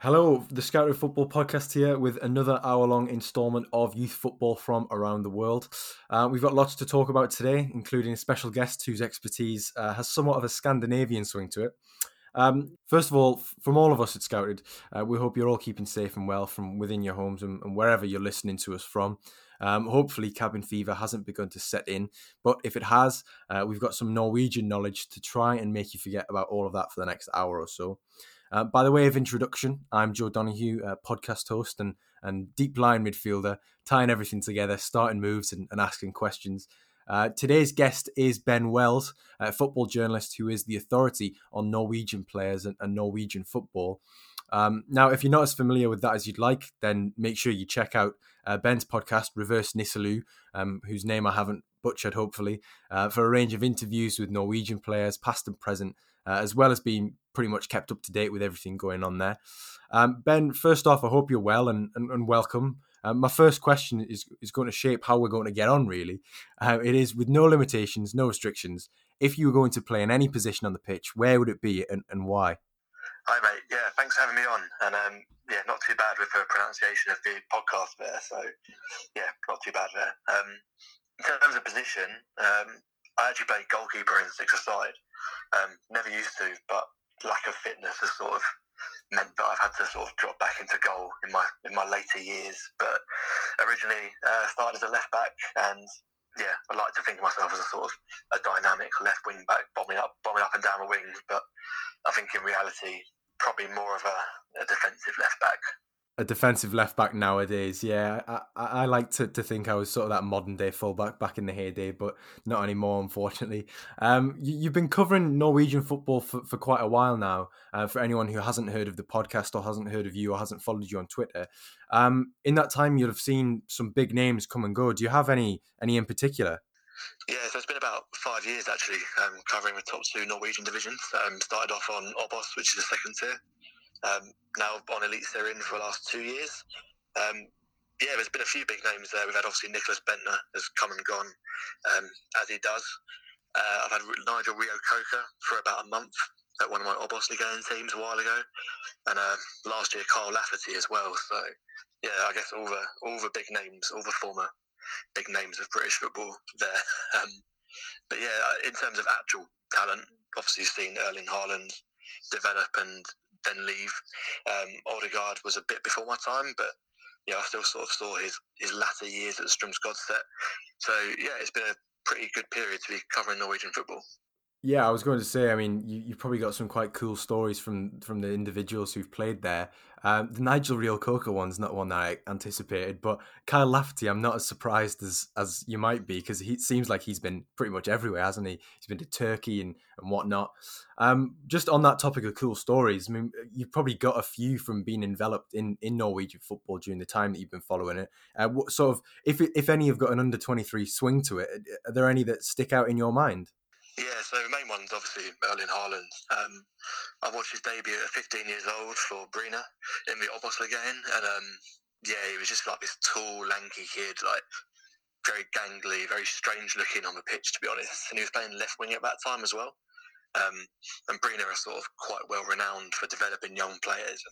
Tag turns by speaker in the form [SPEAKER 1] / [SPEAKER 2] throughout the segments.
[SPEAKER 1] Hello, the Scouted Football Podcast here with another hour long installment of youth football from around the world. Uh, we've got lots to talk about today, including a special guest whose expertise uh, has somewhat of a Scandinavian swing to it. Um, first of all, from all of us at Scouted, uh, we hope you're all keeping safe and well from within your homes and, and wherever you're listening to us from. Um, hopefully, cabin fever hasn't begun to set in, but if it has, uh, we've got some Norwegian knowledge to try and make you forget about all of that for the next hour or so. Uh, by the way of introduction, I'm Joe Donahue, podcast host and, and deep line midfielder, tying everything together, starting moves and, and asking questions. Uh, today's guest is Ben Wells, a football journalist who is the authority on Norwegian players and, and Norwegian football. Um, now, if you're not as familiar with that as you'd like, then make sure you check out uh, Ben's podcast, Reverse Nissalu, um, whose name I haven't butchered, hopefully, uh, for a range of interviews with Norwegian players, past and present, uh, as well as being pretty much kept up to date with everything going on there. Um, ben, first off, I hope you're well and, and, and welcome. Um, my first question is, is going to shape how we're going to get on, really. Uh, it is with no limitations, no restrictions. If you were going to play in any position on the pitch, where would it be and, and why?
[SPEAKER 2] Hi, mate. Yeah, thanks for having me on. And um, yeah, not too bad with the pronunciation of the podcast there. So yeah, not too bad there. Um, in terms of position, um, I actually played goalkeeper in six aside. Um, never used to, but lack of fitness has sort of meant that I've had to sort of drop back into goal in my in my later years. But originally uh, started as a left back, and yeah, I like to think of myself as a sort of a dynamic left wing back, bombing up, bombing up and down the wings. But I think in reality, probably more of a, a defensive left back
[SPEAKER 1] a defensive left back nowadays. Yeah, I, I, like to, to think I was sort of that modern day fullback back in the heyday, but not anymore, unfortunately. Um, you, have been covering Norwegian football for, for quite a while now. Uh, for anyone who hasn't heard of the podcast or hasn't heard of you or hasn't followed you on Twitter, um, in that time you'll have seen some big names come and go. Do you have any any in particular?
[SPEAKER 2] Yeah, so it's been about five years actually um, covering the top two Norwegian divisions. Um, started off on Obos, which is the second tier. Um, now on Eliteserien for the last two years. Um, yeah, there's been a few big names there. We've had obviously Nicklas Bendtner has come and gone, um, as he does. Uh, I've had Nigel Reo-Coker for about a month at one of my Obosligaen teams a while ago, and uh, last year Kyle Lafferty as well. So yeah, I guess all the all the big names, all the former big names of British football there. Um, but yeah, in terms of actual talent, obviously seen Erling Haaland develop and then leave. Um, Odegaard was a bit before my time, but yeah, I still sort of saw his, his latter years at Strømsgodset. So yeah, it's been a pretty good period to be covering Norwegian football.
[SPEAKER 1] Yeah, I was going to say. I mean, you, you probably got some quite cool stories from from the individuals who've played there. Um, the Nigel Reo-Coker one's not one that I anticipated, but Kyle Lafferty, I'm not as surprised as as you might be because he seems like he's been pretty much everywhere, hasn't he? He's been to Turkey and and whatnot. Um, just on that topic of cool stories, I mean, you've probably got a few from being enveloped in in Norwegian football during the time that you've been following it. Uh, what sort of, if if any have got an under 23 swing to it, are there any that stick out in your mind?
[SPEAKER 2] Yeah, so the main one's obviously Erling Haaland. Um, I watched his debut at 15 years old for Bryne in the Obosligaen, and um, yeah, he was just like this tall, lanky kid, like very gangly, very strange looking on the pitch, to be honest. And he was playing left wing at that time as well. Um, and Bryne are sort of quite well renowned for developing young players.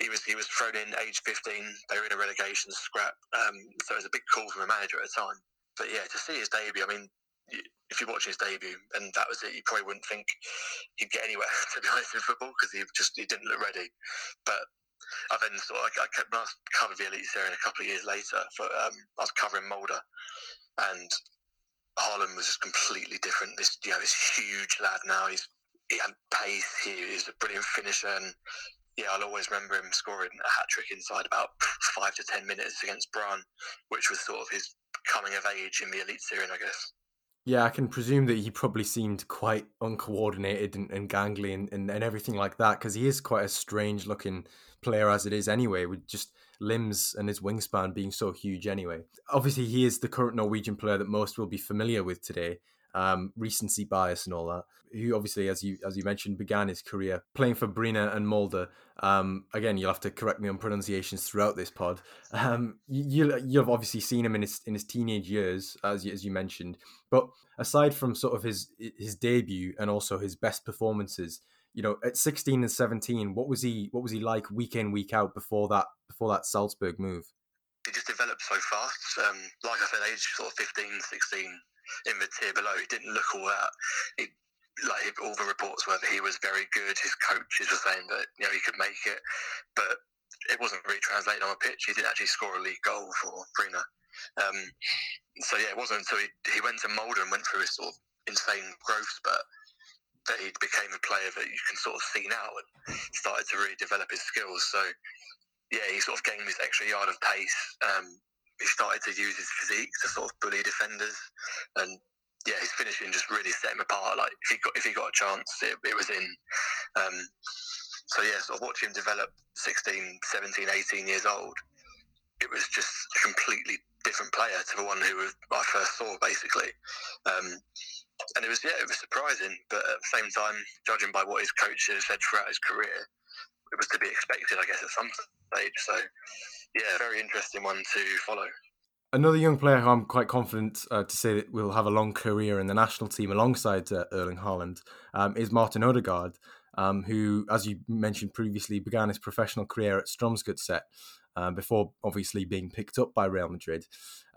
[SPEAKER 2] He was he was thrown in age 15. They were in a relegation scrap, um, so it was a big call from the manager at the time. But yeah, to see his debut, I mean, if you're watching his debut and that was it, you probably wouldn't think he'd get anywhere to be honest in football because he just he didn't look ready. But I then sort of, I, I kept, when I covered the Eliteserien a couple of years later, for um, I was covering Molde, and Haaland was just completely different. This you know this huge lad now. He's he had pace. He is a brilliant finisher, and yeah, I'll always remember him scoring a hat trick inside about five to ten minutes against Brann, which was sort of his coming of age in the elite series, I guess.
[SPEAKER 1] Yeah, I can presume that he probably seemed quite uncoordinated and, and gangly and, and, and everything like that because he is quite a strange looking player as it is anyway, with just limbs and his wingspan being so huge anyway. Obviously, he is the current Norwegian player that most will be familiar with today, um, recency bias and all that. Who obviously, as you as you mentioned, began his career playing for Bryne and Molde. Um, again, you'll have to correct me on pronunciations throughout this pod. Um, you you've obviously seen him in his in his teenage years, as you, as you mentioned. But aside from sort of his his debut and also his best performances, you know, at 16 and 17, what was he what was he like week in week out before that before that Salzburg move?
[SPEAKER 2] He just developed so fast. Um, like I said, age sort of 15, 16 in the tier below, he didn't look all that. He, like all the reports were that he was very good. His coaches were saying that you know he could make it, but it wasn't really translated on a pitch. He didn't actually score a league goal for Bryne. Um, so yeah, it wasn't until he, he went to Molde and went through his sort of insane growth spurt that he became a player that you can sort of see now and started to really develop his skills. So yeah, he sort of gained this extra yard of pace. Um, he started to use his physique to sort of bully defenders, and yeah, his finishing just really set him apart. Like if he got if he got a chance, it, it was in. Um, so yeah, sort of watching him develop 16, 17, 18 years old, it was just a completely different player to the one who I first saw, basically. Um, and it was yeah, it was surprising, but at the same time, judging by what his coach has said throughout his career, it was to be expected, I guess, at some stage. So yeah, very interesting one to follow.
[SPEAKER 1] Another young player who I'm quite confident uh, to say that will have a long career in the national team alongside uh, Erling Haaland um, is Martin Odegaard, um, who, as you mentioned previously, began his professional career at Strømsgodset um, before obviously being picked up by Real Madrid.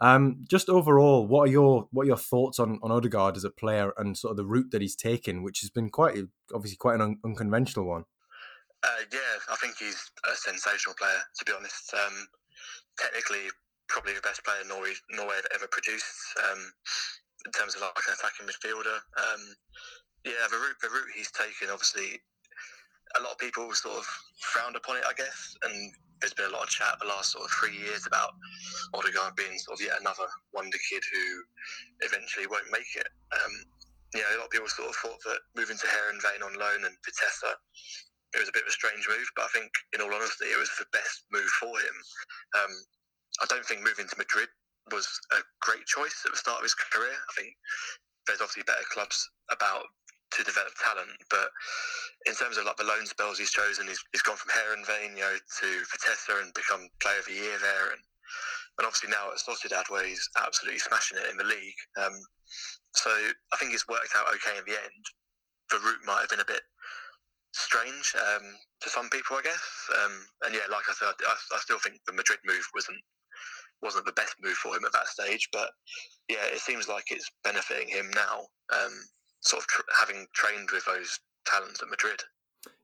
[SPEAKER 1] Um, just overall, what are your what are your thoughts on on Odegaard as a player and sort of the route that he's taken, which has been quite obviously quite an un- unconventional one?
[SPEAKER 2] Uh, yeah, I think he's a sensational player. To be honest, um, technically probably the best player Norway Norway have ever produced um, in terms of like an attacking midfielder. Um, yeah, the route the route he's taken, obviously, a lot of people sort of frowned upon it, I guess, and there's been a lot of chat the last sort of three years about Odegaard being sort of yet another wonder kid who eventually won't make it. Um, a lot of people sort of thought that moving to Heerenveen on loan and Vitesse, it was a bit of a strange move, but I think, in all honesty, it was the best move for him. Um, I don't think moving to Madrid was a great choice at the start of his career. I think there's obviously better clubs about to develop talent. But in terms of like the loan spells he's chosen, he's, he's gone from Heerenveen, you know, to Vitesse and become player of the year there. And, and obviously now at Sociedad where he's absolutely smashing it in the league. Um, so I think it's worked out okay in the end. The route might have been a bit strange um, to some people, I guess. Um, and yeah, like I said, I, I, still think the Madrid move wasn't wasn't the best move for him at that stage. But yeah, it seems like it's benefiting him now. Um, sort of tr- having trained with those talents at Madrid.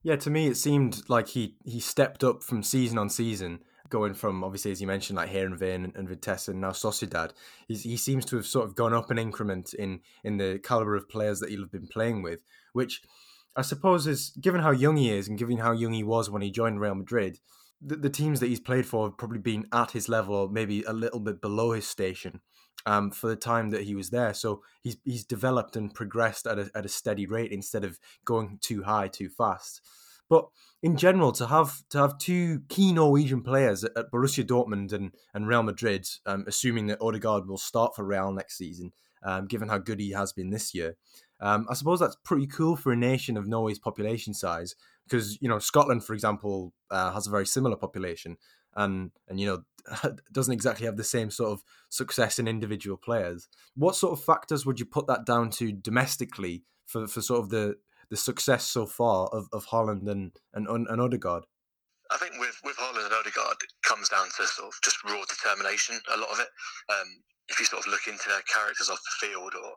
[SPEAKER 1] Yeah, to me, it seemed like he he stepped up from season on season, going from obviously as you mentioned, like Heerenveen and, Vane and Vitesse, and now Sociedad. He's, he seems to have sort of gone up an increment in in the caliber of players that he'll have been playing with, which I suppose is given how young he is and given how young he was when he joined Real Madrid. The, the teams that he's played for have probably been at his level or maybe a little bit below his station um, for the time that he was there. So he's he's developed and progressed at a, at a steady rate instead of going too high too fast. But in general, to have to have two key Norwegian players at, Borussia Dortmund and, and Real Madrid, um, assuming that Odegaard will start for Real next season, um, given how good he has been this year, um, I suppose that's pretty cool for a nation of Norway's population size. Because you know Scotland, for example, uh, has a very similar population, and and you know doesn't exactly have the same sort of success in individual players. What sort of factors would you put that down to domestically for, for sort of the, the success so far of, of Haaland and, and, and Odegaard?
[SPEAKER 2] I think with, with Haaland and Odegaard, it comes down to sort of just raw determination, a lot of it. Um, if you sort of look into their characters off the field or,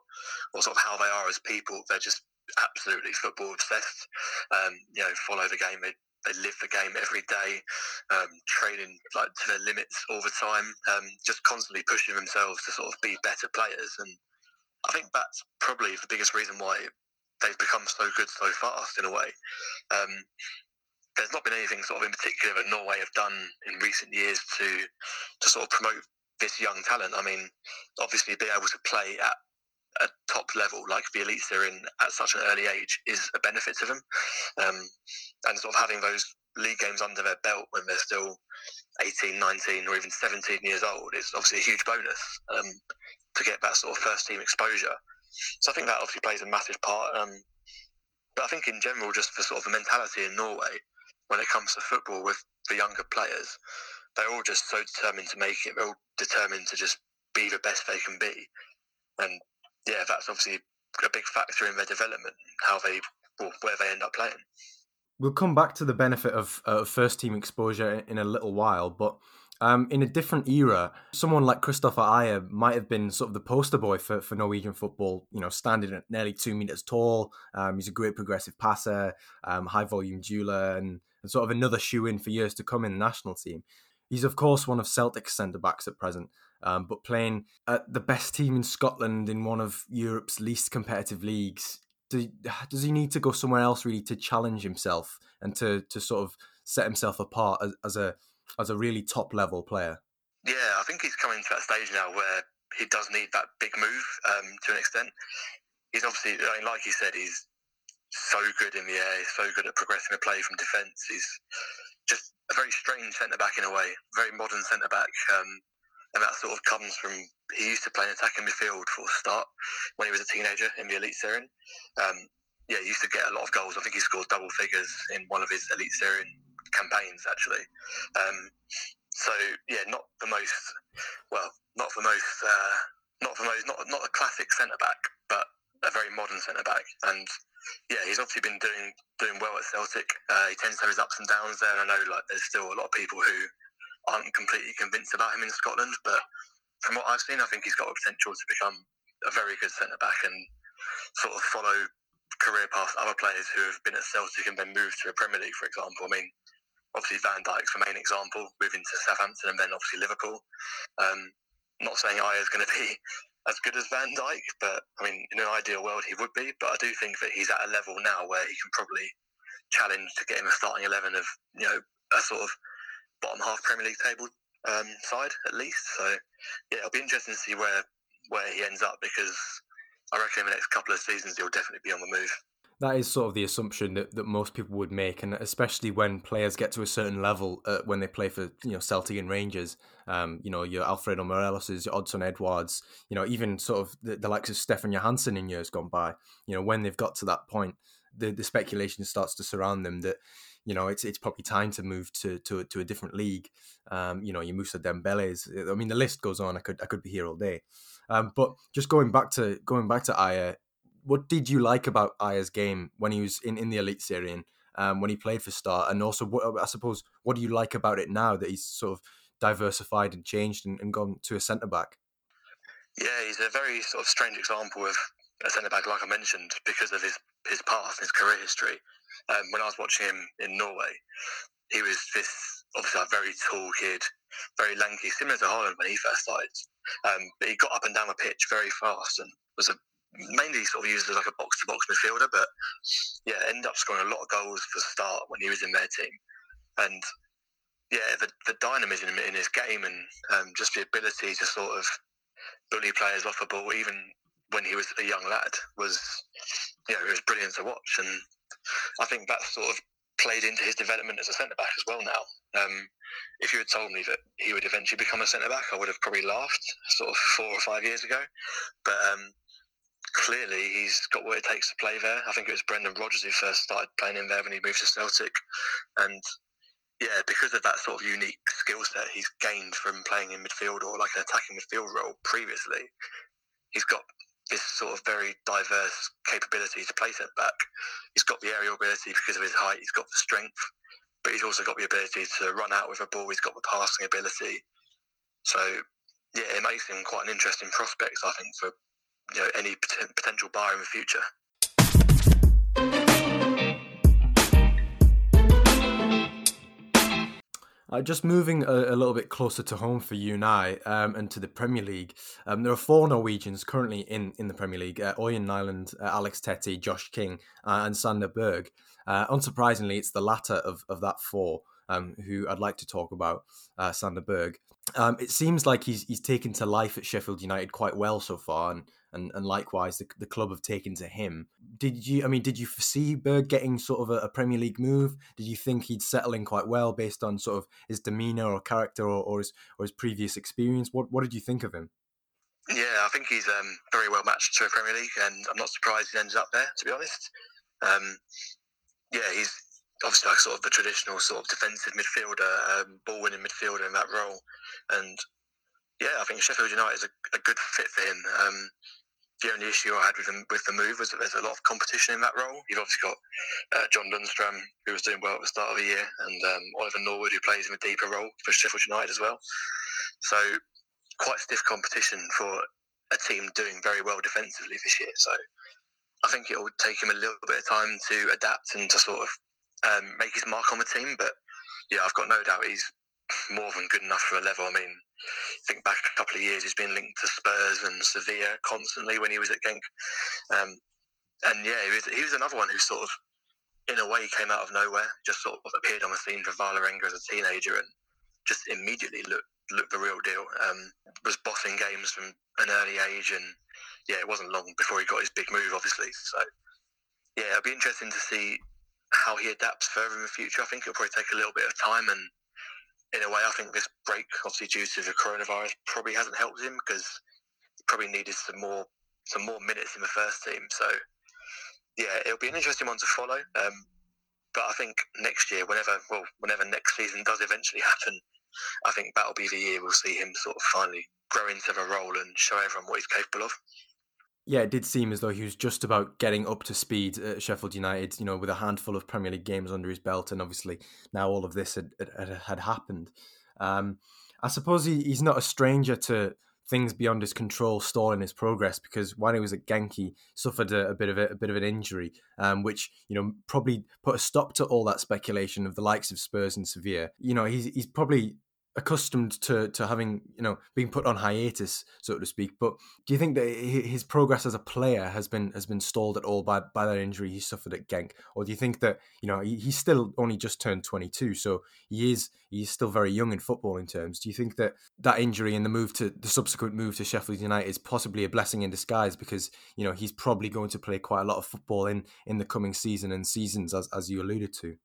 [SPEAKER 2] or sort of how they are as people, they're just absolutely football obsessed. Um, you know, follow the game. They they live the game every day, um, training like to their limits all the time, um, just constantly pushing themselves to sort of be better players. And I think that's probably the biggest reason why they've become so good so fast in a way. Um, there's not been anything sort of in particular that Norway have done in recent years to to sort of promote this young talent. I mean, obviously, be able to play at a top level like the Eliteserien at such an early age is a benefit to them. Um, and sort of having those league games under their belt when they're still 18, 19, or even 17 years old is obviously a huge bonus um, to get that sort of first team exposure. So I think that obviously plays a massive part. Um, but I think in general, just for sort of the mentality in Norway when it comes to football with the younger players, they're all just so determined to make it. They're all determined to just be the best they can be. And yeah, that's obviously a big factor in their development, how they well, where they end up playing.
[SPEAKER 1] We'll come back to the benefit of uh, first team exposure in a little while, but um, in a different era, someone like Kristoffer Ajer might have been sort of the poster boy for, for Norwegian football, you know, standing at nearly two meters tall. Um, he's a great progressive passer, um, high volume dueler, and, and sort of another shoe in for years to come in the national team. He's, of course, one of Celtic's centre backs at present, um, but playing at the best team in Scotland in one of Europe's least competitive leagues. Do, does he need to go somewhere else really to challenge himself and to, to sort of set himself apart as, as a as a really top level player?
[SPEAKER 2] Yeah, I think he's coming to that stage now where he does need that big move um, to an extent. He's obviously, I mean, like you said, he's so good in the air, he's so good at progressing the play from defence. He's just a very strange centre back in a way, very modern centre back. Um, and that sort of comes from he used to play in attacking midfield for a start when he was a teenager in the Eliteserien. Um, yeah, he used to get a lot of goals. I think he scored double figures in one of his Eliteserien campaigns actually. Um, so yeah, not the most well, not the most, uh, not the most, not not a classic centre back, a very modern centre back. And yeah, he's obviously been doing doing well at Celtic. Uh, he tends to have his ups and downs there. I know like there's still a lot of people who aren't completely convinced about him in Scotland, but from what Ajer've seen, I think he's got a potential to become a very good centre back and sort of follow career paths other players who have been at Celtic and then moved to a Premier League, for example. I mean, obviously Van Dijk's the main example, moving to Southampton and then obviously Liverpool. Um, not saying I is going to be as good as Van Dijk, but I mean, in an ideal world, he would be. But I do think that he's at a level now where he can probably challenge to get him a starting eleven of you know a sort of bottom half Premier League table um, side at least. So yeah, it'll be interesting to see where where he ends up because I reckon in the next couple of seasons he'll definitely be on the move
[SPEAKER 1] that is sort of the assumption that, that most people would make, and especially when players get to a certain level uh, when they play for you know Celtic and Rangers, um, you know your Alfredo Morelos's, your Odsonne Edouard, you know even sort of the, the likes of Stefan Johansson in years gone by, you know when they've got to that point, the the speculation starts to surround them that you know it's it's probably time to move to to, to a different league. Um, you know, your Moussa Dembele's. I mean, the list goes on. I could I could be here all day. Um, but just going back to going back to Ajer, what did you like about Ajer's game when he was in, in the Eliteserien, um, when he played for Start, and also what I suppose what do you like about it now that he's sort of diversified and changed and, and gone to a centre back?
[SPEAKER 2] Yeah, he's a very sort of strange example of a centre back, like I mentioned, because of his his past, his career history. Um, when I was watching him in Norway, he was this obviously a very tall kid, very lanky, similar to Haaland when he first started. Um, but he got up and down the pitch very fast and was a mainly sort of used as like a box to box midfielder, but yeah, ended up scoring a lot of goals for Start when he was in their team. And yeah, the, the dynamism in his game and um, just the ability to sort of bully players off a ball, even when he was a young lad, was you know, it was brilliant to watch. And I think that sort of played into his development as a centre back as well now. Um, if you had told me that he would eventually become a centre back, I would have probably laughed sort of four or five years ago. But um, clearly he's got what it takes to play there. I think it was Brendan Rodgers who first started playing in there when he moved to Celtic, and yeah, because of that sort of unique skill set he's gained from playing in midfield or like an attacking midfield role previously, he's got this sort of very diverse capability to play centre back. He's got the aerial ability because of his height. He's got the strength, but he's also got the ability to run out with a ball. He's got the passing ability. So yeah, it makes him quite an interesting prospect, I think, for you know, any potential buyer in the future.
[SPEAKER 1] Uh, just moving a, a, little bit closer to home for you and I, um, and to the Premier League. Um, there are four Norwegians currently in, in the Premier League: uh, Ørjan Nyland, uh, Alex Tettey, Josh King, uh, and Sander Berg. Uh, unsurprisingly, it's the latter of, of that four um, who I'd like to talk about, uh, Sander Berg. Um, it seems like he's he's taken to life at Sheffield United quite well so far, and and, and likewise the, the club have taken to him. Did you? I mean, did you foresee Berg getting sort of a, a, Premier League move? Did you think he'd settle in quite well based on sort of his demeanour or character or, or his or his previous experience? What what did you think of him?
[SPEAKER 2] Yeah, I think he's um, very well matched to a Premier League, and I'm not surprised he ends up there. To be honest, um, yeah, he's obviously like sort of the traditional sort of defensive midfielder, um, ball winning midfielder in that role, and yeah, I think Sheffield United is a, a good fit for him. Um, the only issue I had with the, with the move was that there's a lot of competition in that role. You've obviously got uh, John Lundstram, who was doing well at the start of the year, and um, Oliver Norwood, who plays in a deeper role for Sheffield United as well. So quite stiff competition for a team doing very well defensively this year. So I think it will take him a little bit of time to adapt and to sort of um, make his mark on the team. But yeah, I've got no doubt he's more than good enough for a level. I mean, think back a couple of years, he's been linked to Spurs and Sevilla constantly when he was at Genk. Um, and yeah, he was, he was another one who sort of, in a way, came out of nowhere, just sort of appeared on the scene for Vålerenga as a teenager and just immediately looked looked the real deal. Um, was bossing games from an early age, and yeah, it wasn't long before he got his big move, obviously. So yeah, it'll be interesting to see how he adapts further in the future. I think it'll probably take a little bit of time and in a way, I think this break, obviously due to the coronavirus, probably hasn't helped him because he probably needed some more some more minutes in the first team. So yeah, it'll be an interesting one to follow. Um, but I think next year, whenever well, whenever next season does eventually happen, I think that'll be the year we'll see him sort of finally grow into the role and show everyone what he's capable of
[SPEAKER 1] yeah, it did seem as though he was just about getting up to speed at Sheffield United, you know, with a handful of Premier League games under his belt, and obviously now all of this had had, had happened. Um, I suppose he, he's not a stranger to things beyond his control stalling his progress because when he was at Genki, suffered a, a bit of a, a, bit of an injury, um, which you know probably put a stop to all that speculation of the likes of Spurs and Sevilla. You know, he's he's probably accustomed to to having you know being put on hiatus so to speak but do you think that his progress as a player has been has been stalled at all by by that injury he suffered at Genk? Or do you think that you know he, he's still only just turned 22 so he is he's still very young in footballing terms. Do you think that that injury and the move to the subsequent move to Sheffield United is possibly a blessing in disguise because you know he's probably going to play quite a lot of football in in the coming season and seasons as as you alluded to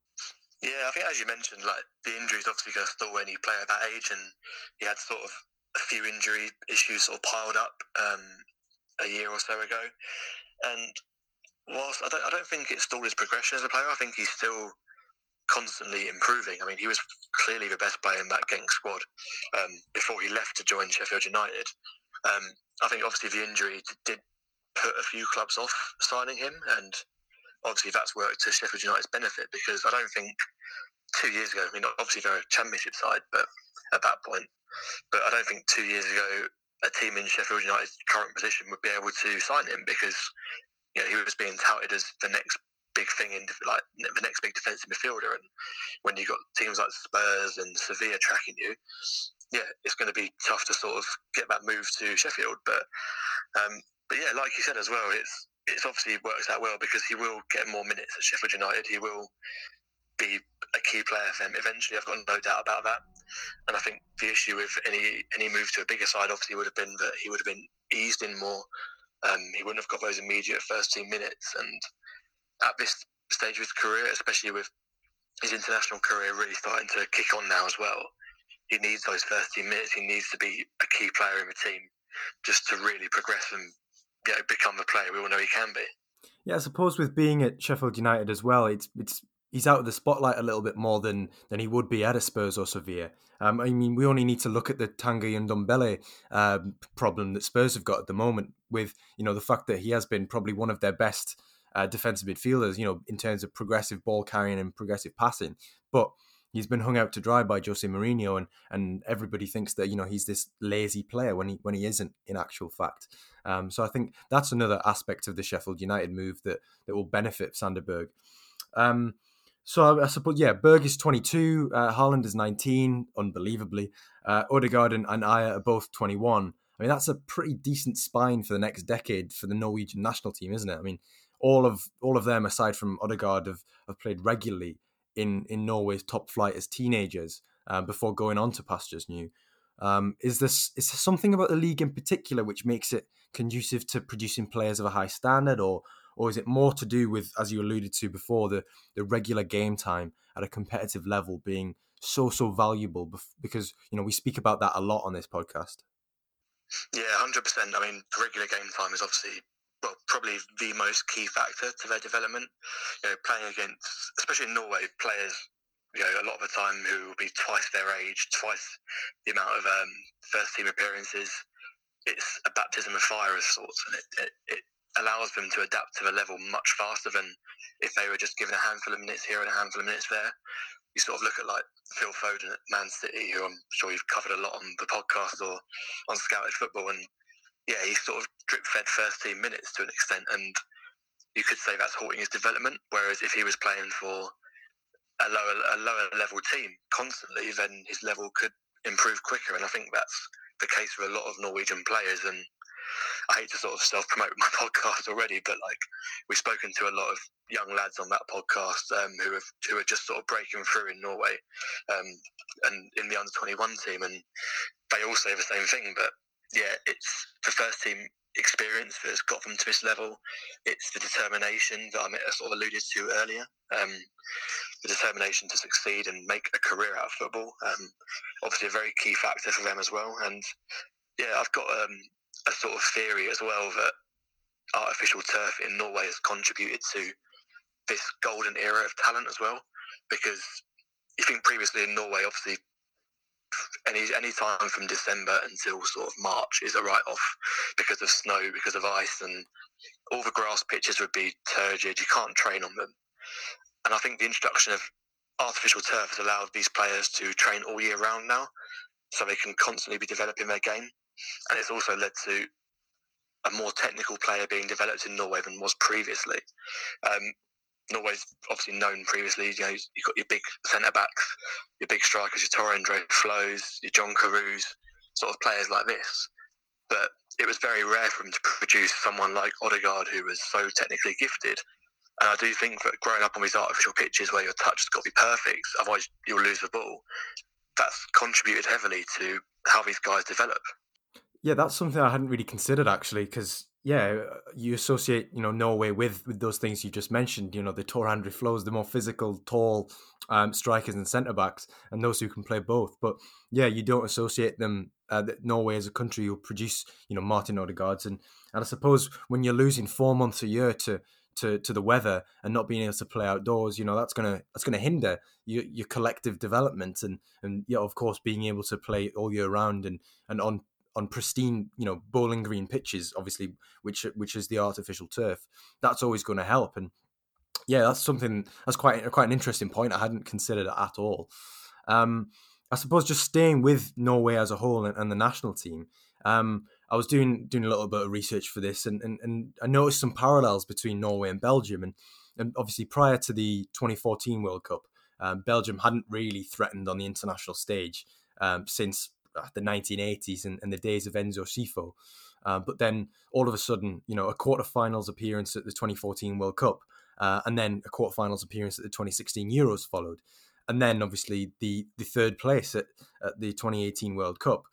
[SPEAKER 2] yeah, I think as you mentioned, like the injuries obviously going to stall any player that age, and he had sort of a few injury issues sort of piled up um, a year or so ago. And whilst I don't, I don't think it stalled his progression as a player, I think he's still constantly improving. I mean, he was clearly the best player in that Genk squad um, before he left to join Sheffield United. Um, I think obviously the injury did put a few clubs off signing him, and obviously that's worked to Sheffield United's benefit because I don't think two years ago, I mean, obviously they're a championship side, but at that point, but I don't think two years ago a team in Sheffield United's current position would be able to sign him because you know he was being touted as the next big thing in like the next big defensive midfielder, and when you've got teams like Spurs and Sevilla tracking you, yeah, it's going to be tough to sort of get that move to Sheffield. But um, but yeah, like you said as well, it's it's obviously works out well because he will get more minutes at Sheffield United. He will be a key player for them eventually. I've got no doubt about that. And I think the issue with any any move to a bigger side obviously would have been that he would have been eased in more. Um, he wouldn't have got those immediate first team minutes. And at this stage of his career, especially with his international career really starting to kick on now as well, he needs those first team minutes. He needs to be a key player in the team just to really progress and you know, become the player we all know he can be.
[SPEAKER 1] Yeah, I suppose with being at Sheffield United as well, it's it's he's out of the spotlight a little bit more than than he would be at a Spurs or Sevilla. Um, I mean, we only need to look at the Tanguy Ndombele um, problem that Spurs have got at the moment, with you know the fact that he has been probably one of their best uh, defensive midfielders, you know, in terms of progressive ball carrying and progressive passing, but he's been hung out to dry by Jose Mourinho, and and everybody thinks that you know he's this lazy player when he when he isn't in actual fact. Um, so I think that's another aspect of the Sheffield United move that that will benefit Sander Berge. Um, so I, I, suppose yeah, Berg is 22, uh, Haaland is 19, unbelievably. Uh, Odegaard and, and Ajer are both 21. I mean that's a pretty decent spine for the next decade for the Norwegian national team, isn't it? I mean all of all of them aside from Odegaard have, have played regularly in in Norway's top flight as teenagers uh, before going on to pastures new. Um, is this is there something about the league in particular which makes it conducive to producing players of a high standard, or or is it more to do with, as you alluded to before, the the regular game time at a competitive level being so so valuable? Because you know we speak about that a lot on this podcast.
[SPEAKER 2] Yeah, hundred percent. I mean, regular game time is obviously well, probably the most key factor to their development. You know, playing against, especially in Norway, players, you know, a lot of the time who will be twice their age, twice the amount of um, first team appearances. it's a baptism of fire of sorts, and it, it, it allows them to adapt to the level much faster than if they were just given a handful of minutes here and a handful of minutes there. You sort of look at like Phil Foden at Man City, who I'm sure you've covered a lot on the podcast or on Scouted Football, and yeah, he's sort of drip fed first team minutes to an extent, and you could say that's halting his development. Whereas if he was playing for a lower a lower level team constantly, then his level could improve quicker. And I think that's the case for a lot of Norwegian players. And I hate to sort of self promote my podcast already, but like we've spoken to a lot of young lads on that podcast um, who have who are just sort of breaking through in Norway um, and in the under twenty one team, and they all say the same thing. But yeah, it's the first team experience that has got them to this level. It's the determination that I sort of alluded to earlier. Um, the determination to succeed and make a career out of football. Um, obviously, a very key factor for them as well. And yeah, I've got um, a sort of theory as well that artificial turf in Norway has contributed to this golden era of talent as well. Because you think previously in Norway, obviously any any time from December until sort of March is a write off because of snow, because of ice, and all the grass pitches would be turgid. You can't train on them, and I think the introduction of artificial turf has allowed these players to train all year round now, so they can constantly be developing their game, and it's also led to a more technical player being developed in Norway than was previously. Um, Norway's obviously known previously. You know, you've got your big centre backs, your big strikers, your Tore André Flos, your John Carews, sort of players like this. But it was very rare for him to produce someone like Odegaard, who was so technically gifted. And I do think that growing up on these artificial pitches where your touch has got to be perfect, otherwise you'll lose the ball, that's contributed heavily to how these guys develop.
[SPEAKER 1] Yeah, that's something I hadn't really considered actually, because yeah, you associate you know Norway with with those things you just mentioned. You know the Tore André Flos, the more physical, tall um, strikers and centre backs, and those who can play both. But yeah, you don't associate them. Uh, Norway as a country will produce you know Martin Odegaards, and and I suppose when you're losing four months a year to to, to the weather and not being able to play outdoors, you know that's gonna that's gonna hinder your, your collective development and and yeah, of course being able to play all year round and and on on pristine, you know, bowling green pitches, obviously, which which is the artificial turf. That's always going to help. And yeah, that's something that's quite quite an interesting point. I hadn't considered it at all. Um, I suppose just staying with Norway as a whole and, and the national team. Um, I was doing doing a little bit of research for this, and, and, and I noticed some parallels between Norway and Belgium. And, and obviously, prior to the 2014 World Cup, um, Belgium hadn't really threatened on the international stage um, since the 1980s and, and, the days of Enzo Scifo. Uh, but then all of a sudden, you know, a quarterfinals appearance at the 2014 World Cup, uh, and then a quarterfinals appearance at the 2016 Euros followed, and then obviously the the third place at, at the 2018 World Cup.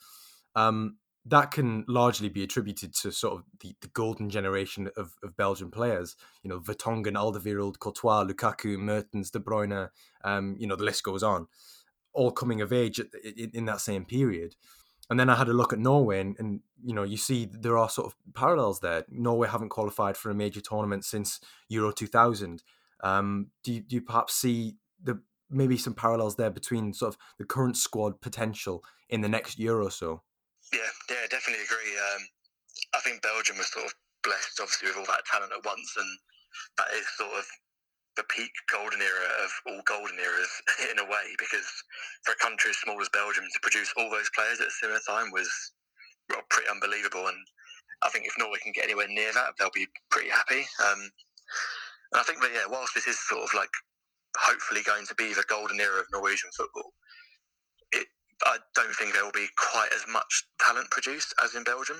[SPEAKER 1] Um, that can largely be attributed to sort of the, the golden generation of, of Belgian players. You know, Vertonghen, Alderweireld, Courtois, Lukaku, Mertens, De Bruyne. Um, you know, the list goes on all coming of age in, in that same period. And then I had a look at Norway, and, and, you know, you see there are sort of parallels there. Norway haven't qualified for a major tournament since Euro 2000. Um, do, you, do you perhaps see the maybe some parallels there between sort of the current squad potential in the next year or so?
[SPEAKER 2] Yeah, yeah, I definitely agree. Um, I think Belgium was sort of blessed, obviously, with all that talent at once, and that is sort of the peak golden era of all golden eras in a way because for a country as small as Belgium to produce all those players at a similar time was well, pretty unbelievable. And I think if Norway can get anywhere near that, they'll be pretty happy. Um, and I think that, yeah, whilst this is sort of like hopefully going to be the golden era of Norwegian football, it, I don't think there will be quite as much talent produced as in Belgium.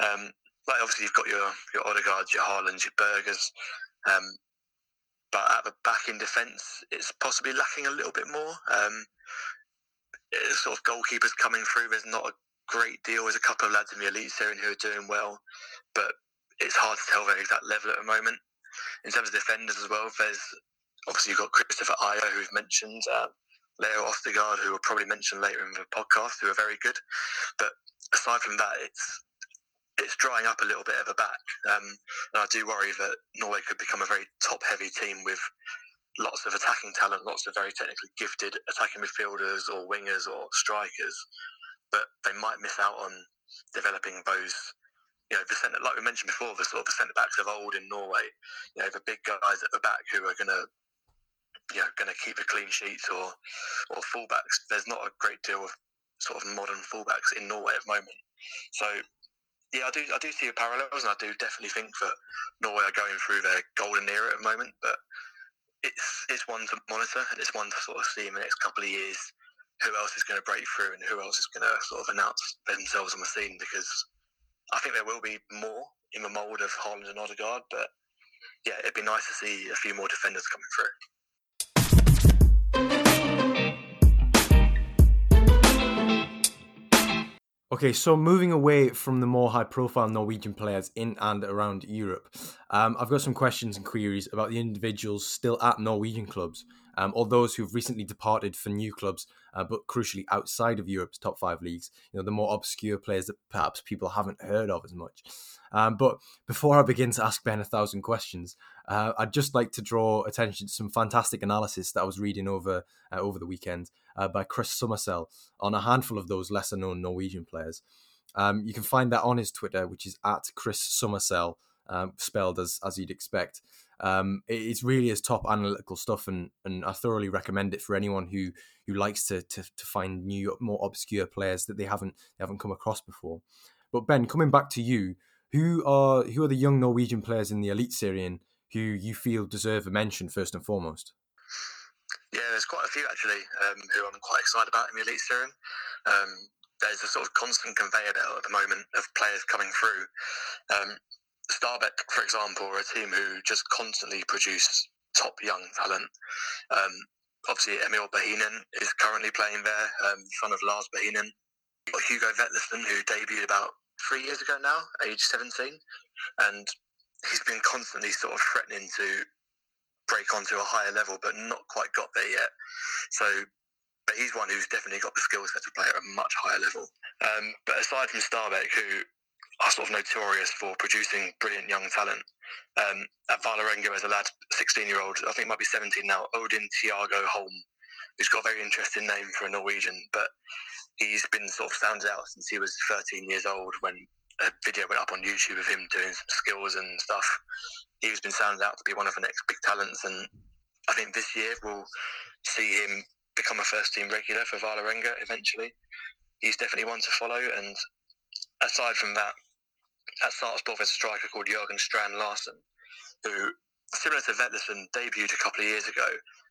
[SPEAKER 2] Um, like obviously you've got your your Odegaards, your Haalands, your Bergers, um, but at the back in defence, it's possibly lacking a little bit more. Um, sort of goalkeepers coming through. There's not a great deal. There's a couple of lads in the elite series who are doing well, but it's hard to tell their exact level at the moment. In terms of defenders as well, there's obviously you've got Kristoffer Ajer, who we've mentioned, uh, Leo Østigård, who we'll probably mention later in the podcast, who are very good. But aside from that, it's it's drying up a little bit of a back. Um, and I do worry that Norway could become a very top heavy team with lots of attacking talent, lots of very technically gifted attacking midfielders or wingers or strikers. but they might miss out on developing those. You know, the centre, like we mentioned before, the sort of centre backs of old in Norway. You know, the big guys at the back who are going to you know, going to keep the clean sheets or or fullbacks. There's not a great deal of sort of modern fullbacks in Norway at the moment. So yeah, I do I do see the parallels, and I do definitely think that Norway are going through their golden era at the moment. But it's it's one to monitor, and it's one to sort of see in the next couple of years who else is going to break through and who else is going to sort of announce themselves on the scene. Because I think there will be more in the mould of Haaland and Odegaard, but yeah, it'd be nice to see a few more defenders coming through.
[SPEAKER 1] Okay, so moving away from the more high profile Norwegian players in and around Europe, um, I've got some questions and queries about the individuals still at Norwegian clubs, um, or those who've recently departed for new clubs, uh, but crucially outside of Europe's top five leagues, you know, the more obscure players that perhaps people haven't heard of as much. Um, but before I begin to ask Ben a thousand questions, uh, I'd just like to draw attention to some fantastic analysis that I was reading over uh, over the weekend uh, by Chris Summersell on a handful of those lesser known Norwegian players. Um, you can find that on his Twitter, which is at Chris Summersell, um, spelled as as you'd expect. Um, it, it's really is top analytical stuff, and and I thoroughly recommend it for anyone who who likes to to, to find new, more obscure players that they haven't they haven't come across before. But Ben, coming back to you, who are who are the young Norwegian players in the Eliteserien who you feel deserve a mention first and foremost?
[SPEAKER 2] Yeah, there's quite a few actually um, who I'm quite excited about in the Eliteserien. Um, there's a sort of constant conveyor belt at the moment of players coming through. Um, Stabæk, for example, are a team who just constantly produce top young talent. Um, obviously, Emil Bohinen is currently playing there, um, son of Lars Bohinen. Hugo Vetlesen, who debuted about three years ago now, age 17, and he's been constantly sort of threatening to break onto a higher level, but not quite got there yet. So, but he's one who's definitely got the skill set to play at a much higher level. Um, but aside from Stabæk, who are sort of notorious for producing brilliant young talent, um, at Vålerenga as a lad, 16 year old, I think might be 17 now, Odin Thiago Holm, who's got a very interesting name for a Norwegian, but he's been sort of sounded out since he was 13 years old when a video went up on YouTube of him doing some skills and stuff. He's been sounded out to be one of the next big talents, and I think this year we'll see him become a first team regular for Vålerenga eventually. He's definitely one to follow, and aside from that, at Sarpsborg there's a striker called Jørgen Strand Larsen, who, similar to Vetlesen, debuted a couple of years ago.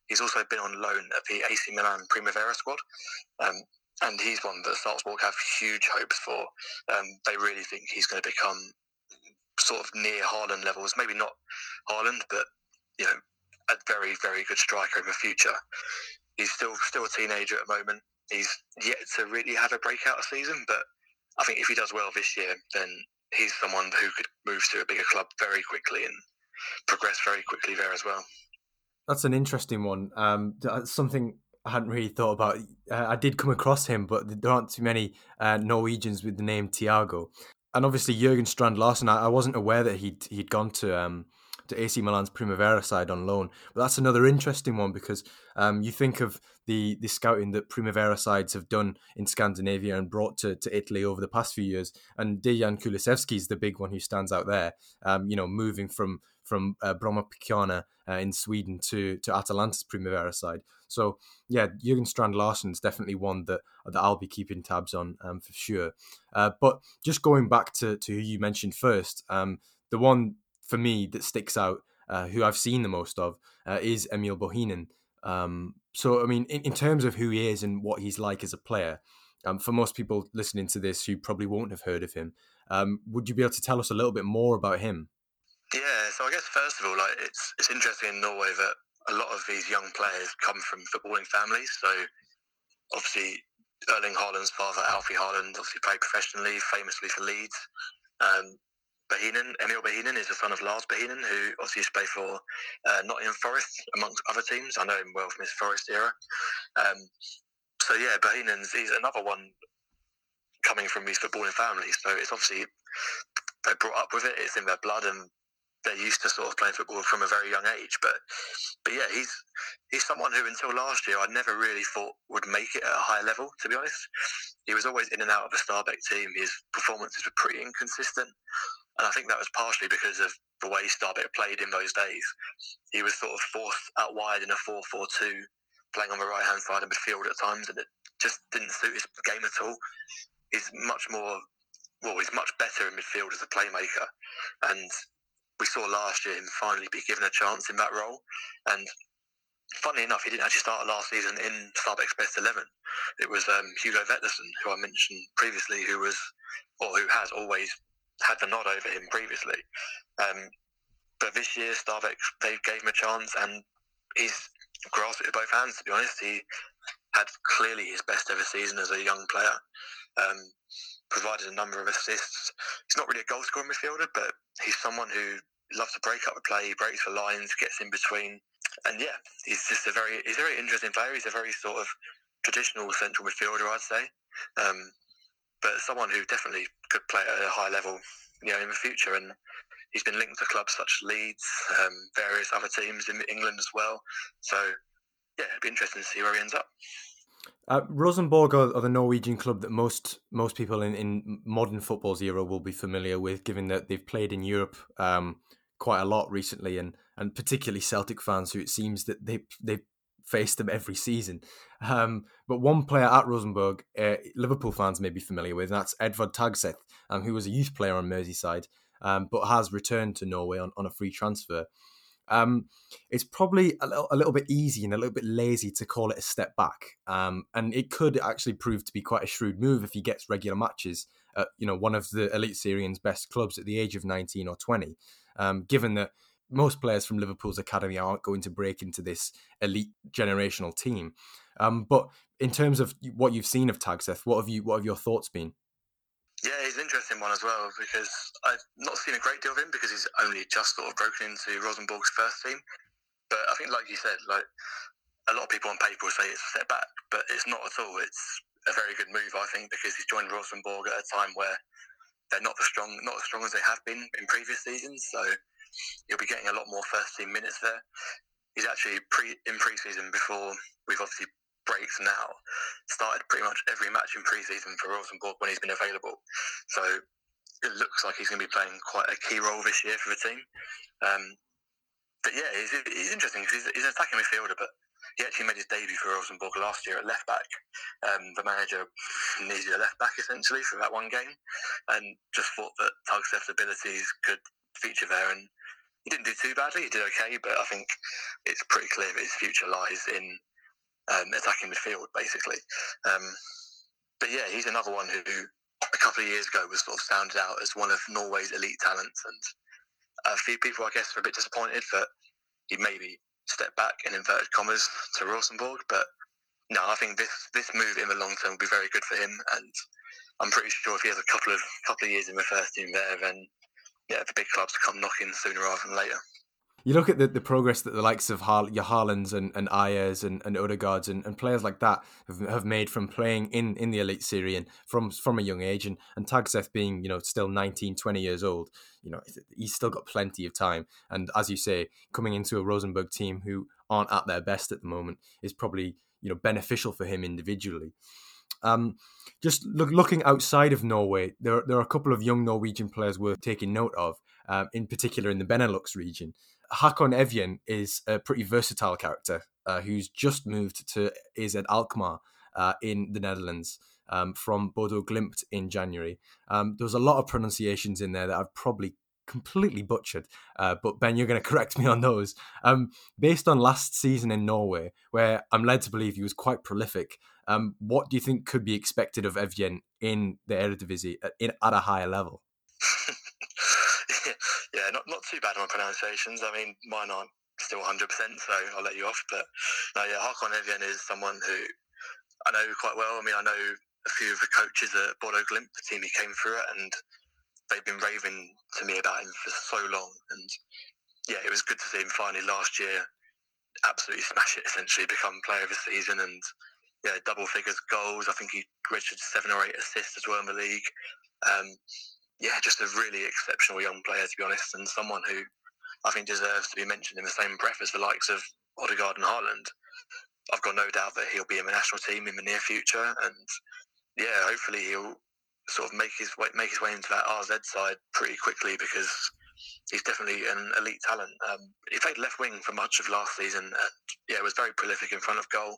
[SPEAKER 2] He's also been on loan at the AC Milan Primavera squad. Um, and he's one that Salzburg have huge hopes for. Um, they really think he's going to become sort of near Haaland levels. Maybe not Haaland, but you know, a very very good striker in the future. He's still still a teenager at the moment. He's yet to really have a breakout season, but I think if he does well this year, then he's someone who could move to a bigger club very quickly and progress very quickly there as well.
[SPEAKER 1] That's an interesting one. Um, something I hadn't really thought about. Uh, I did come across him, but there aren't too many uh, Norwegians with the name Thiago. And obviously Jørgen Strand Larsen, I, I, wasn't aware that he'd he'd gone to um, to AC Milan's Primavera side on loan. But that's another interesting one because um, you think of the the scouting that Primavera sides have done in Scandinavia and brought to, to Italy over the past few years, and Dejan Kulusevski is the big one who stands out there. Um, you know, moving from from uh, Brommapojkarna uh, in Sweden to to Atalanta's Primavera side. So yeah, Jørgen Strand Larsen is definitely one that that I'll be keeping tabs on um, for sure. Uh, but just going back to to who you mentioned first, um, the one for me that sticks out, uh, who I've seen the most of, uh, is Emil Bohinen. Um, so, I mean, in, in, terms of who he is and what he's like as a player, um, for most people listening to this who probably won't have heard of him, um, would you be able to tell us a little bit more about him?
[SPEAKER 2] Yeah, so I guess first of all, like it's it's interesting in Norway that a lot of these young players come from footballing families. So obviously, Erling Haaland's father, Alfie Haaland, obviously played professionally, famously for Leeds. Um, Bohinen, Emil Bohinen is the son of Lars Bohinen, who obviously used to play for uh, Nottingham Forest, amongst other teams. I know him well from his Forest era. Um, so yeah, Bohinen's he's another one coming from these footballing families. So it's obviously they're brought up with it. It's in their blood, and they're used to sort of playing football from a very young age. But but yeah, he's he's someone who until last year I never really thought would make it at a high level. To be honest, he was always in and out of a Stabæk team. His performances were pretty inconsistent, and I think that was partially because of the way Stabæk played in those days. He was sort of forced out wide in a 4-4-2, playing on the right hand side of midfield at times, and it just didn't suit his game at all. He's much more well, he's much better in midfield as a playmaker, and we saw last year him finally be given a chance in that role. And funnily enough, he didn't actually start last season in Stabæk's best 11. It was um, Hugo Vetlesen, who I mentioned previously, who was, or who has always had the nod over him previously. Um, but this year, Stabæk, they gave him a chance and he's grasped it with both hands, to be honest. He had clearly his best ever season as a young player. Um, provided a number of assists. He's not really a goal scoring midfielder, but he's someone who loves to break up the play, he breaks the lines, gets in between, and yeah, he's just a very he's a very interesting player. He's a very sort of traditional central midfielder, I'd say, um, but someone who definitely could play at a high level, you know, in the future. And he's been linked to clubs such as Leeds, um, various other teams in England as well. So yeah, it'd be interesting to see where he ends up.
[SPEAKER 1] Uh, Rosenborg are, are, the Norwegian club that most most people in, in modern football's era will be familiar with, given that they've played in Europe um, quite a lot recently, and and particularly Celtic fans who it seems that they they faced them every season. Um, but one player at Rosenborg, uh, Liverpool fans may be familiar with, and that's Edvard Tagseth, um, who was a youth player on Merseyside, um, but has returned to Norway on, on a free transfer. Um, it's probably a little, a little, bit easy and a little bit lazy to call it a step back. Um, and it could actually prove to be quite a shrewd move if he gets regular matches at you know one of the Eliteserien's best clubs at the age of 19 or 20. Um, given that most players from Liverpool's academy aren't going to break into this elite generational team. Um, but in terms of what you've seen of Tagseth, what have you what have your thoughts been?
[SPEAKER 2] Yeah, he's an interesting one as well because I've not seen a great deal of him because he's only just sort of broken into Rosenborg's first team. But I think, like you said, like a lot of people on paper will say it's a step back, but it's not at all. It's a very good move, I think, because he's joined Rosenborg at a time where they're not as strong, not as strong as they have been in previous seasons. So he'll be getting a lot more first team minutes there. He's actually pre in pre-season before we've obviously breaks now. Started pretty much every match in pre-season for Rosenborg when he's been available. So it looks like he's going to be playing quite a key role this year for the team. Um, but yeah, he's, he's interesting because he's, he's, an attacking midfielder, but he actually made his debut for Rosenborg last year at left back. Um, the manager needed a left back essentially for that one game, and just thought that Tagseth's abilities could feature there. And he didn't do too badly; he did okay. But I think it's pretty clear that his future lies in um, attacking midfield, basically. Um, but yeah, he's another one who a couple of years ago was sort of sounded out as one of Norway's elite talents, and a few people, I guess, are a bit disappointed that he maybe stepped back in inverted commas to Rosenborg. But no, I think this this move in the long term will be very good for him, and I'm pretty sure if he has a couple of couple of years in the first team there, then yeah, the big clubs come knocking sooner rather than later
[SPEAKER 1] you look at the, the progress that the likes of Har- your Haalands and, and Ajers and, and Odegaards and, and players like that have, have made from playing in, in the Eliteserien from from a young age and, and Tagseth being, you know, still 19, 20 years old, you know, he's still got plenty of time. And as you say, coming into a Rosenborg team who aren't at their best at the moment is probably, you know, beneficial for him individually. Um, just look, looking outside of Norway, there, there are a couple of young Norwegian players worth taking note of, um, in particular in the Benelux region. Hakon Evjen is a pretty versatile character uh, who's just moved to is at Alkmaar uh, in the Netherlands um, from Bodo Glimt in January. Um, there was a lot of pronunciations in there that I've probably completely butchered, uh, but Ben, you're going to correct me on those. Um, based on last season in Norway, where I'm led to believe he was quite prolific, um, what do you think could be expected of Evjen in the Eredivisie at, in, at a higher level?
[SPEAKER 2] yeah, not not too bad on pronunciations. I mean, mine aren't still 100%, so I'll let you off. But no, yeah, Hakon Evjen is someone who I know quite well. I mean, I know a few of the coaches at Bodo Glimt, the team he came through at, and they've been raving to me about him for so long. And yeah, it was good to see him finally last year absolutely smash it, essentially become player of the season and yeah, double figures goals. I think he registered seven or eight assists as well in the league. Um, yeah, just a really exceptional young player to be honest, and someone who I think deserves to be mentioned in the same breath as the likes of Odegaard and Haaland. I've got no doubt that he'll be in the national team in the near future, and yeah, hopefully he'll sort of make his way make his way into that AZ side pretty quickly because he's definitely an elite talent. Um, he played left wing for much of last season, and yeah, was very prolific in front of goal,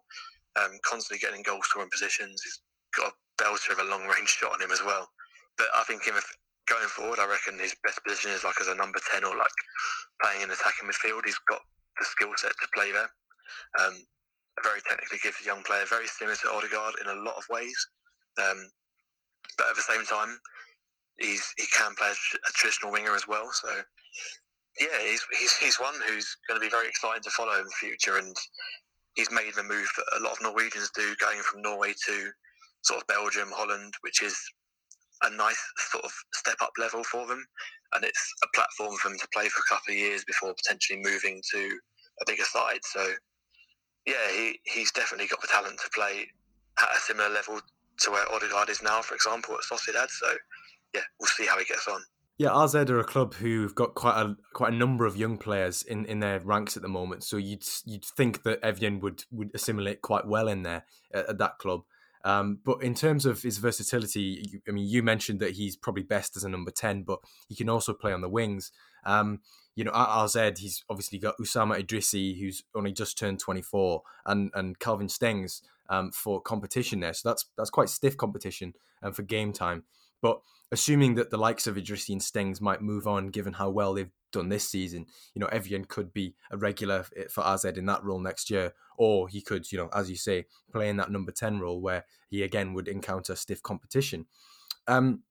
[SPEAKER 2] um, constantly getting goal scoring positions. He's got a belter of a long range shot on him as well. But I think him going forward, I reckon his best position is like as a number ten or like playing in attacking midfield. He's got the skill set to play there. Um, very technically gifted young player, very similar to Odegaard in a lot of ways. Um, but at the same time, he's he can play as a traditional winger as well. So yeah, he's he's he's one who's going to be very exciting to follow in the future, and he's made the move that a lot of Norwegians do, going from Norway to sort of Belgium, Holland, which is a nice sort of step up level for them, and it's a platform for them to play for a couple of years before potentially moving to a bigger side. So yeah, he, he's definitely got the talent to play at a similar level to where Odegaard is now, for example, at Sociedad. So yeah, we'll see how he gets on.
[SPEAKER 1] Yeah, AZ are a club who've got quite a quite a number of young players in, in their ranks at the moment. So you'd you'd think that Evjen would would assimilate quite well in there at, at that club. Um, but in terms of his versatility, you, I mean, you mentioned that he's probably best as a number ten, but he can also play on the wings. Um, you know, at AZ, he's obviously got Oussama Idrissi, who's only just turned 24, and and Calvin Stengs um, for competition there. So that's that's quite stiff competition um, for game time. But assuming that the likes of Idrissi and Stengs might move on, given how well they've done this season, you know, Evjen could be a regular for AZ in that role next year, or he could, you know, as you say, play in that number 10 role where he again would encounter stiff competition. Um,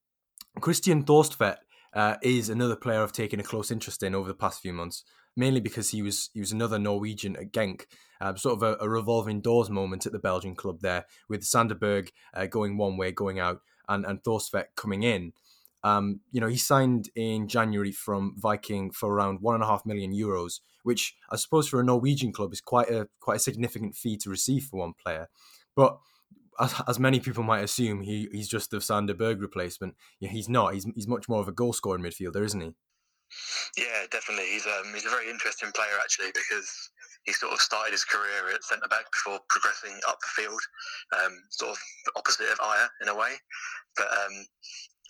[SPEAKER 1] Kristian Thorstvedt uh, is another player I've taken a close interest in over the past few months, mainly because he was he was another Norwegian at Genk, uh, sort of a, a, revolving doors moment at the Belgian club there, with Sander Berge uh, going one way, going out, and and Thorstvedt coming in. Um, you know, he signed in January from Viking for around one and a half million euros, which I suppose for a Norwegian club is quite a quite a significant fee to receive for one player. But as, as many people might assume, he, he's just the Sander Berge replacement. Yeah, he's not. He's he's much more of a goal scoring midfielder, isn't he?
[SPEAKER 2] Yeah, definitely. He's um, he's a very interesting player actually because he sort of started his career at centre back before progressing up the field, um, sort of opposite of Ajer in a way. But um,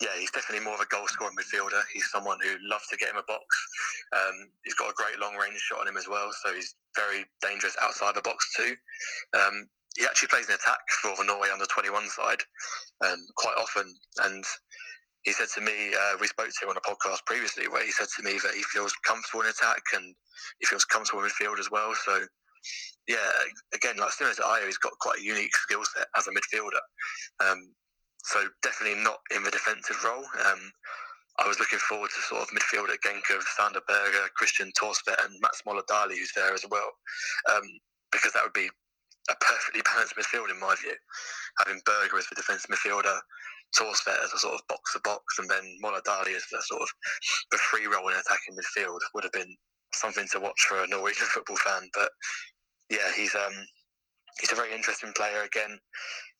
[SPEAKER 2] yeah, he's definitely more of a goal scoring midfielder. He's someone who loves to get in a box. Um, he's got a great long range shot on him as well, so he's very dangerous outside the box too. Um, he actually plays in attack for the Norway under 21 side um, quite often. And he said to me, uh, we spoke to him on a podcast previously, where he said to me that he feels comfortable in attack and he feels comfortable in midfield as well. So, yeah, again, like similar to Ajer, he's got quite a unique skill set as a midfielder. Um, so definitely not in the defensive role. Um, I was looking forward to sort of midfield at Genk Sander Berge, Kristian Thorstvedt and Mats Møller Dæhli, who's there as well, um, because that would be a perfectly balanced midfield in my view. Having Berge as the defensive midfielder, Thorstvedt as a sort of box to box, and then Møller Dæhli as the sort of the free role in attacking midfield would have been something to watch for a Norwegian football fan. But yeah, he's um he's a very interesting player again.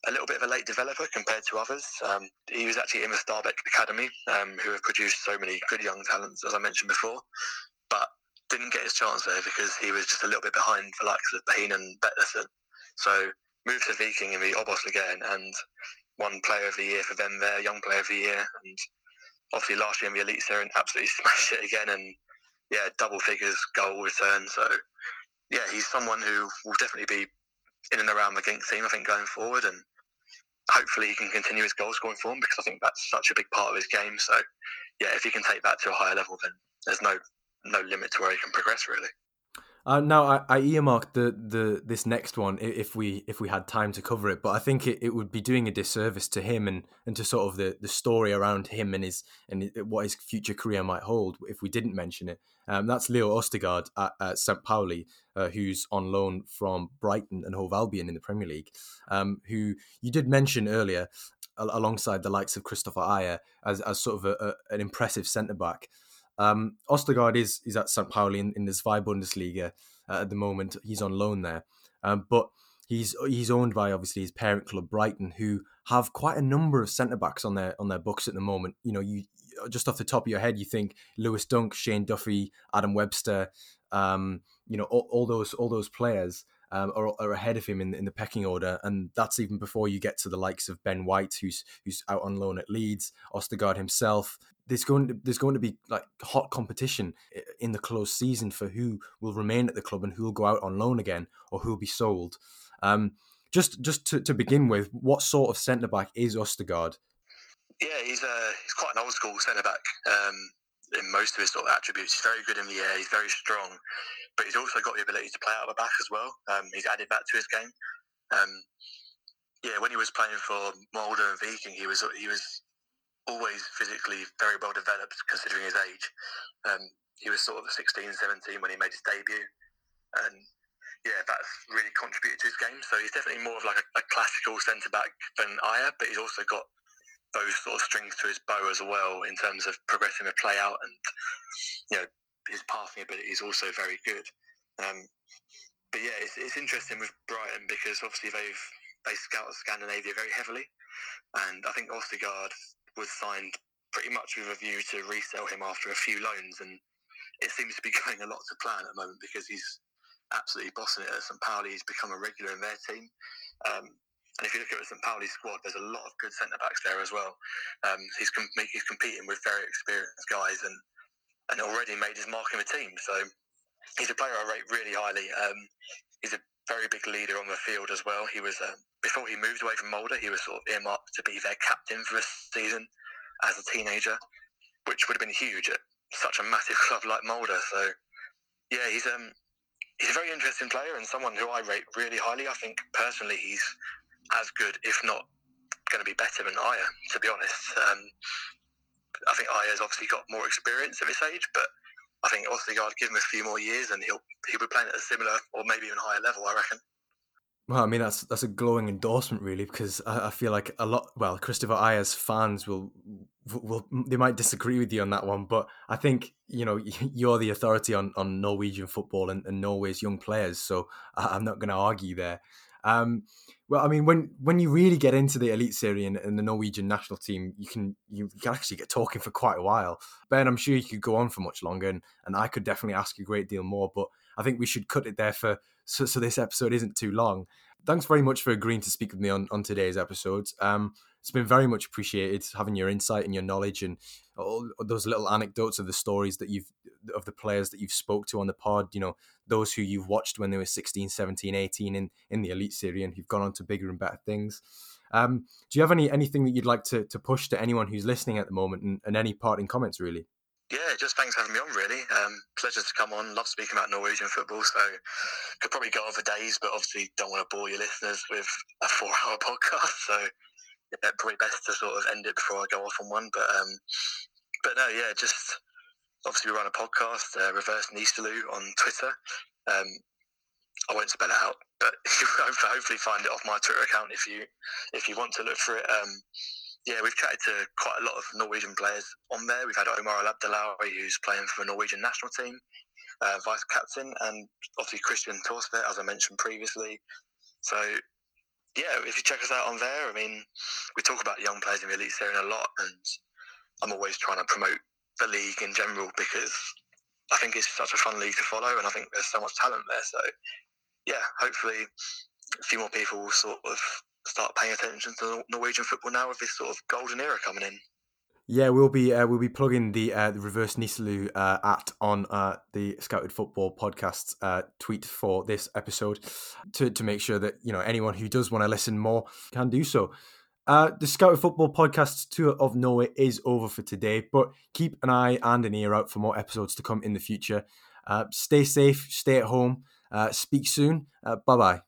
[SPEAKER 2] A little bit of a late developer compared to others. Um, he was actually in the Stabæk Academy, um, who have produced so many good young talents, as I mentioned before. But didn't get his chance there because he was just a little bit behind the likes of Behin and Betterson. So moved to Viking in the Obos again, and won Player of the Year for them there, Young Player of the Year, and obviously last year in the Elite Series absolutely smashed it again and yeah, double figures goal return. So yeah, he's someone who will definitely be in and around the Genk team, I think, going forward, and hopefully he can continue his goal scoring form because I think that's such a big part of his game. So yeah, if he can take that to a higher level, then there's no no limit to where he can progress really.
[SPEAKER 1] Uh, now I, I earmarked the, the this next one if we if we had time to cover it, but I think it, it would be doing a disservice to him and, and to sort of the, the story around him and his and what his future career might hold if we didn't mention it. Um, that's Leo Østigård at, at St. Pauli, uh, who's on loan from Brighton and Hove Albion in the Premier League, um, who you did mention earlier alongside the likes of Kristoffer Ajer as, as sort of a, a, an impressive centre back. Um, Østigård is is at St. Pauli in, in the Zwei Bundesliga uh, at the moment. He's on loan there, um, but he's he's owned by obviously his parent club Brighton, who have quite a number of centre backs on their on their books at the moment. You know, you just off the top of your head, you think Lewis Dunk, Shane Duffy, Adam Webster, um, you know, all, all, those all those players um, are, are, ahead of him in, in the pecking order, and that's even before you get to the likes of Ben White, who's who's out on loan at Leeds, Østigård himself. There's going to, there's going to be like hot competition in the close season for who will remain at the club and who will go out on loan again or who will be sold. Um, just just to, to begin with, what sort of centre back is Østigård?
[SPEAKER 2] Yeah, he's uh, he's quite an old school centre back. Um, in most of his sort of attributes, he's very good in the air. He's very strong, but he's also got the ability to play out of the back as well. Um, he's added that to his game. Um, yeah, when he was playing for Molde and Viking, he was he was always physically very well developed considering his age. Um, he was sort of 16, 17 when he made his debut, and yeah, that's really contributed to his game. So he's definitely more of like a, a classical centre back than Ajer, but he's also got those sort of strings to his bow as well in terms of progressing the play out and you know his passing ability is also very good. Um, but yeah, it's, it's interesting with Brighton because obviously they've they scout Scandinavia very heavily, and I think Østigård was signed pretty much with a view to resell him after a few loans, and it seems to be going a lot to plan at the moment because he's absolutely bossing it at St. Pauli. He's become a regular in their team. Um, and if you look at the St. Pauli squad, there's a lot of good centre backs there as well. Um, he's, com- he's competing with very experienced guys and, and already made his mark in the team. So he's a player I rate really highly. Um, he's a very big leader on the field as well. He was uh, before he moved away from Molde, he was sort of earmarked to be their captain for the season as a teenager, which would have been huge at such a massive club like Molde. So yeah, he's um he's a very interesting player and someone who I rate really highly. I think personally he's as good, if not going to be better than Ajer, to be honest. Um, I think Ajer's obviously got more experience at this age, but I think Østigård give him a few more years and he'll he'll be playing at a similar or maybe even higher level. I reckon.
[SPEAKER 1] Well, I mean that's that's a glowing endorsement, really, because I, I feel like a lot. Well, Kristoffer Ajer's fans will will they might disagree with you on that one, but I think you know you're the authority on on Norwegian football and, and Norway's young players, so I'm not going to argue there. Um, well, I mean, when when you really get into the Eliteserien and, and the Norwegian national team, you can you can actually get talking for quite a while. Ben, I'm sure you could go on for much longer, and, and I could definitely ask a great deal more, but I think we should cut it there for so, so this episode isn't too long. Thanks very much for agreeing to speak with me on, on today's episode. Um, it's been very much appreciated having your insight and your knowledge and all those little anecdotes of the stories that you've of the players that you've spoke to on the pod you know those who you've watched when they were 16 17 18 in in the Eliteserien and who've gone on to bigger and better things um, do you have any anything that you'd like to, to push to anyone who's listening at the moment and, and any parting comments really
[SPEAKER 2] yeah, just thanks for having me on, really. Um, pleasure to come on. Love speaking about Norwegian football, so could probably go on for days, but obviously don't want to bore your listeners with a four hour podcast. So yeah, probably best to sort of end it before I go off on one. But um, but no, yeah, just obviously we run a podcast, uh, Reverse Nisteloo on Twitter. Um, I won't spell it out, but hopefully find it off my Twitter account if you if you want to look for it. Um, yeah, we've chatted to quite a lot of Norwegian players on there. We've had Omar Elabdellaoui, who's playing for the Norwegian national team, uh, vice captain, and obviously Kristian Thorstvedt, as I mentioned previously. So yeah, if you check us out on there, I mean, we talk about young players in the Eliteserien a lot, and I'm always trying to promote the league in general because I think it's such a fun league to follow, and I think there's so much talent there. So, yeah, hopefully, a few more people will sort of start paying attention to Norwegian football now with this sort of golden era coming in.
[SPEAKER 1] Yeah, we'll be uh, we'll be plugging the uh, the reverse Nisteloo uh, at on uh, the Scouted Football podcast uh, tweet for this episode to to make sure that you know anyone who does want to listen more can do so. Uh, the Scouted Football podcast tour of Norway is over for today, but keep an eye and an ear out for more episodes to come in the future. Uh, stay safe, stay at home. Uh, speak soon. Uh, bye bye.